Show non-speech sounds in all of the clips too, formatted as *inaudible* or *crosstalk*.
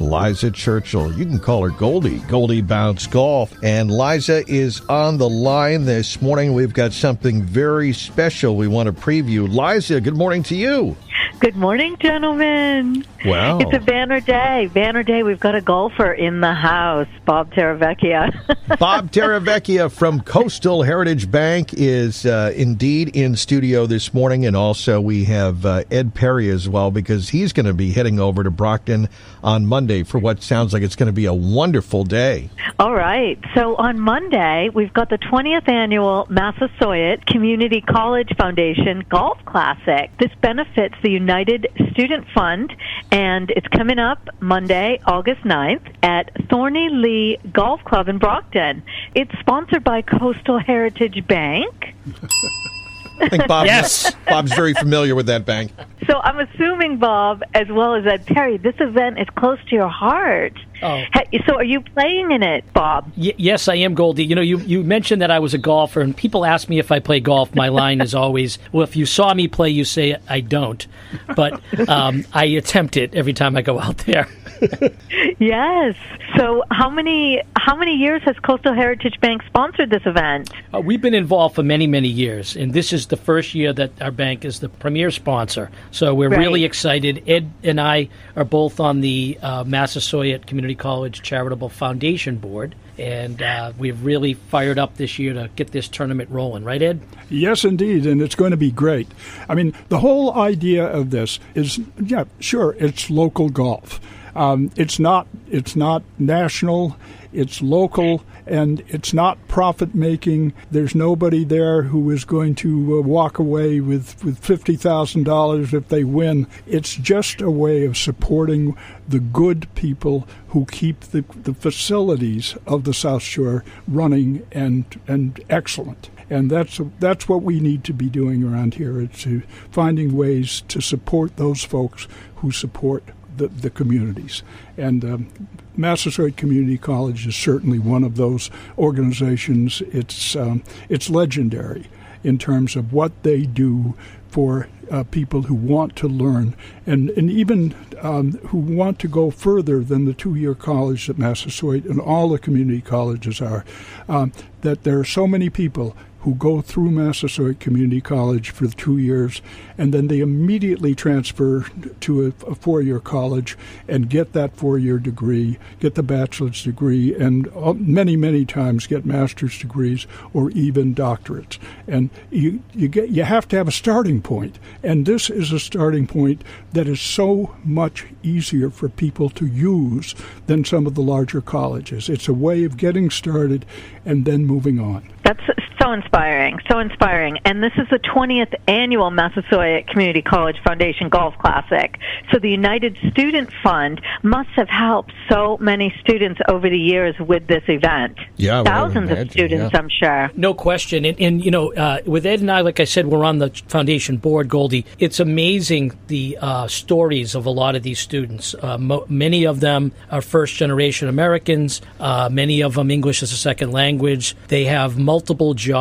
Liza Churchill. You can call her Goldie, Goldie Bounce Golf. And Liza is on the line this morning. We've got something very special we want to preview. Liza, good morning to you. Good morning, gentlemen. Wow. It's a banner day. Banner day. We've got a golfer in the house, Bob Terravecchia. *laughs* Bob Terravecchia from Coastal Heritage Bank is uh, indeed in studio this morning. And also, we have uh, Ed Perry as well, because he's going to be heading over to Brockton on Monday for what sounds like it's going to be a wonderful day. All right. So on Monday, we've got the 20th annual Massasoit Community College Foundation Golf Classic. This benefits the United Student Fund, and it's coming up Monday, August 9th at Thorny Lea Golf Club in Brockton. It's sponsored by Coastal Heritage Bank. *laughs* I think Bob, yes. Bob's very familiar with that bank. So I'm assuming, Bob, as well as Ed Perry, this event is close to your heart. Oh. So are you playing in it, Bob? Y- yes, I am, Goldie. You know, you, you mentioned that I was a golfer, and people ask me if I play golf. My line is always, well, if you saw me play, you say I don't. But um, I attempt it every time I go out there. *laughs* yes. So how many how many years has Coastal Heritage Bank sponsored this event? Uh, we've been involved for many many years, and this is the first year that our bank is the premier sponsor. So we're right. really excited. Ed and I are both on the uh, Massasoit Community College Charitable Foundation Board and uh, we've really fired up this year to get this tournament rolling, right, Ed? Yes, indeed, and it's going to be great. I mean, the whole idea of this is, yeah, sure, it's local golf. Um, it's not. It's not national. It's local, and it's not profit making. There's nobody there who is going to uh, walk away with with fifty thousand dollars if they win. It's just a way of supporting the good people who keep the, the facilities of the South Shore running and and excellent and that's that's what we need to be doing around here. It's finding ways to support those folks who support the, the communities. And um, Massasoit Community College is certainly one of those organizations. It's um, it's legendary in terms of what they do for uh, people who want to learn and, and even um, who want to go further than the two year college that Massasoit and all the community colleges are. Um, that there are so many people who go through Massasoit Community College for two years, and then they immediately transfer to a, a four year college and get that four year degree, get the bachelor's degree, and uh, many, many times get master's degrees or even doctorates. And you, you, get, you have to have a starting point, and this is a starting point that is so much easier for people to use than some of the larger colleges. It's a way of getting started and then moving on. That's so inspiring, so inspiring. And this is the 20th annual Massasoit Community College Foundation Golf Classic. So the United Student Fund must have helped so many students over the years with this event. Yeah, thousands imagine, of students, yeah. I'm sure. No question. And, and you know, uh, with Ed and I, like I said, we're on the foundation board, Goldie. It's amazing the uh, stories of a lot of these students. Uh, mo- many of them are first generation Americans. Uh, many of them English as a second language. They have multiple jobs.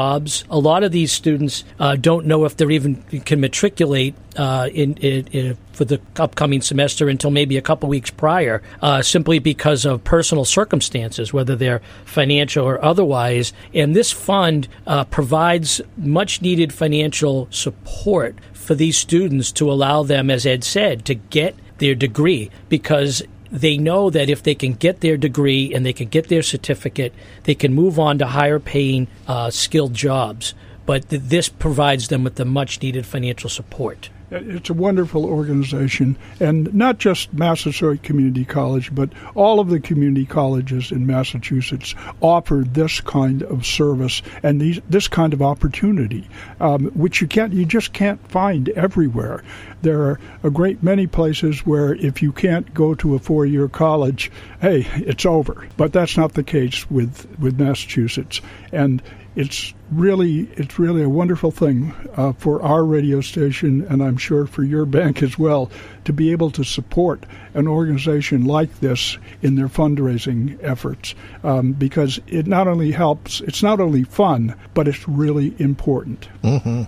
A lot of these students uh, don't know if they're even can matriculate uh, in, in, in, for the upcoming semester until maybe a couple weeks prior, uh, simply because of personal circumstances, whether they're financial or otherwise. And this fund uh, provides much needed financial support for these students to allow them, as Ed said, to get their degree because they know that if they can get their degree and they can get their certificate, they can move on to higher paying uh, skilled jobs. But th- this provides them with the much needed financial support. It's a wonderful organization, and not just Massasoit Community College, but all of the community colleges in Massachusetts offer this kind of service and these, this kind of opportunity, um, which you can't, you just can't find everywhere. There are a great many places where if you can't go to a four-year college, hey, it's over. But that's not the case with with Massachusetts, and it's really, it's really a wonderful thing uh, for our radio station, and I'm sure for your bank as well, to be able to support an organization like this in their fundraising efforts, um, because it not only helps, it's not only fun, but it's really important. Mm-hmm.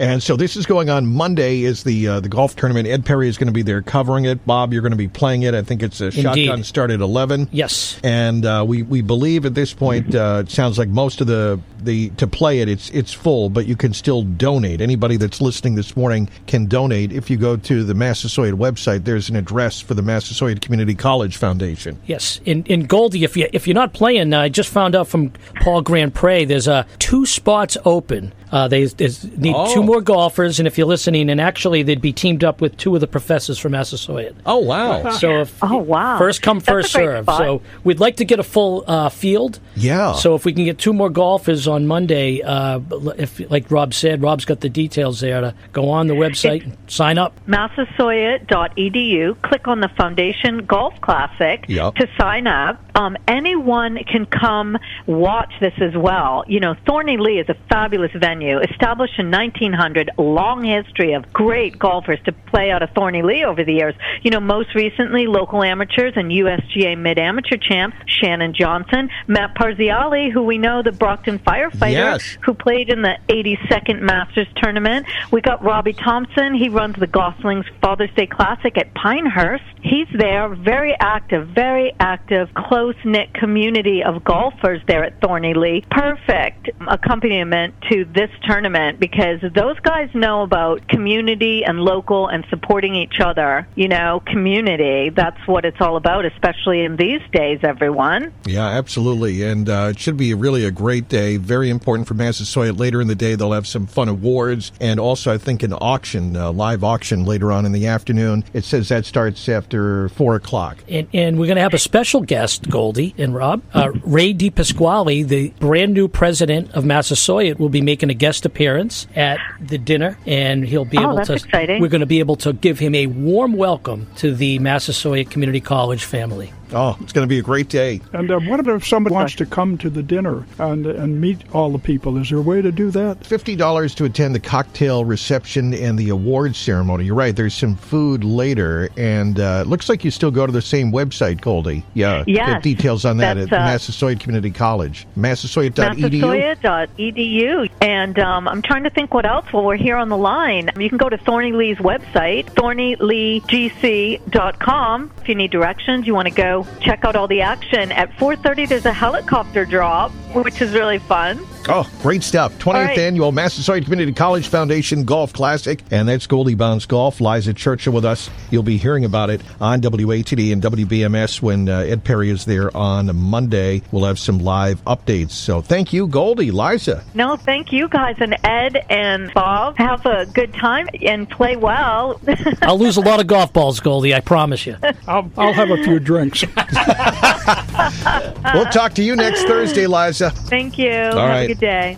And so this is going on Monday. Is the uh, the golf tournament? Ed Perry is going to be there covering it. Bob, you're going to be playing it. I think it's a Indeed. shotgun start at eleven. Yes, and uh, we we believe at this point uh, it sounds like most of the the to play it it's it's full, but you can still donate. Anybody that's listening this morning can donate if you go to the Massasoit website. There's an address for the Massasoit Community College Foundation. Yes, in in Goldie, if you if you're not playing, I just found out from Paul Grand Pré, there's uh, two spots open. Uh, they need Oh. two more golfers, and if you're listening, and actually they'd be teamed up with two of the professors from Massasoit. Oh wow! So if *laughs* Oh, wow. first come, first great serve. spot. So we'd like to get a full uh, field. Yeah. So if we can get two more golfers on Monday, uh, if like Rob said, Rob's got the details there to go on the website and sign up. Massasoit.edu. Click on the Foundation Golf Classic Yep. to sign up. Um, anyone can come watch this as well. You know, Thorny Lea is a fabulous venue, established in 1900. Long history of great golfers to play out of Thorny Lea over the years. You know, most recently local amateurs and USGA mid amateur champs Shannon Johnson, Matt Parziali, who we know the Brockton firefighter, Yes. who played in the 82nd Masters tournament. We got Robbie Thompson. He runs the Goslings Father's Day Classic at Pinehurst. He's there, very active, very active, close knit community of golfers there at Thorny Lea. Perfect accompaniment to this tournament because those guys know about community and local and supporting each other. You know, community. That's what it's all about, especially in these days, everyone. Yeah, absolutely. And uh, it should be really a great day. Very important for Massasoit. Later in the day, they'll have some fun awards and also, I think, an auction, a live auction later on in the afternoon. It says that starts after 4 o'clock. And, and we're going to have a special guest, Goldie and Rob. Uh, Ray DiPasquale, the brand new president of Massasoit, will be making a guest appearance at the dinner, and he'll be Oh, able that's to. exciting. We're going to be able to give him a warm welcome to the Massasoit Community College family. Oh, it's going to be a great day. And uh, what if somebody wants to come to the dinner and and meet all the people? Is there a way to do that? $50 to attend the cocktail reception and the awards ceremony. You're right, there's some food later, and uh, it looks like you still go to the same website, Goldie. Yeah, Yes, get details on that that's, at uh, Massasoit Community College. Massasoit.edu. Massasoit.edu. And um, I'm trying to think what else while we're here on the line. You can go to Thorny Lea's website, thornyleegc.com. If you need directions, you want to go check out all the action. At 4.30, there's a helicopter drop, which is really fun. Oh, great stuff. 20th All right. annual Massasoit Community College Foundation Golf Classic. And that's Goldie Bounds Golf. Liza Churchill with us. You'll be hearing about it on WATD and WBMS when uh, Ed Perry is there on Monday. We'll have some live updates. So thank you, Goldie. Liza. No, thank you guys. And Ed and Bob, have a good time and play well. *laughs* I'll lose a lot of golf balls, Goldie, I promise you. I'll, I'll have a few drinks. *laughs* We'll talk to you next Thursday, Liza. Thank you. have right. a good day.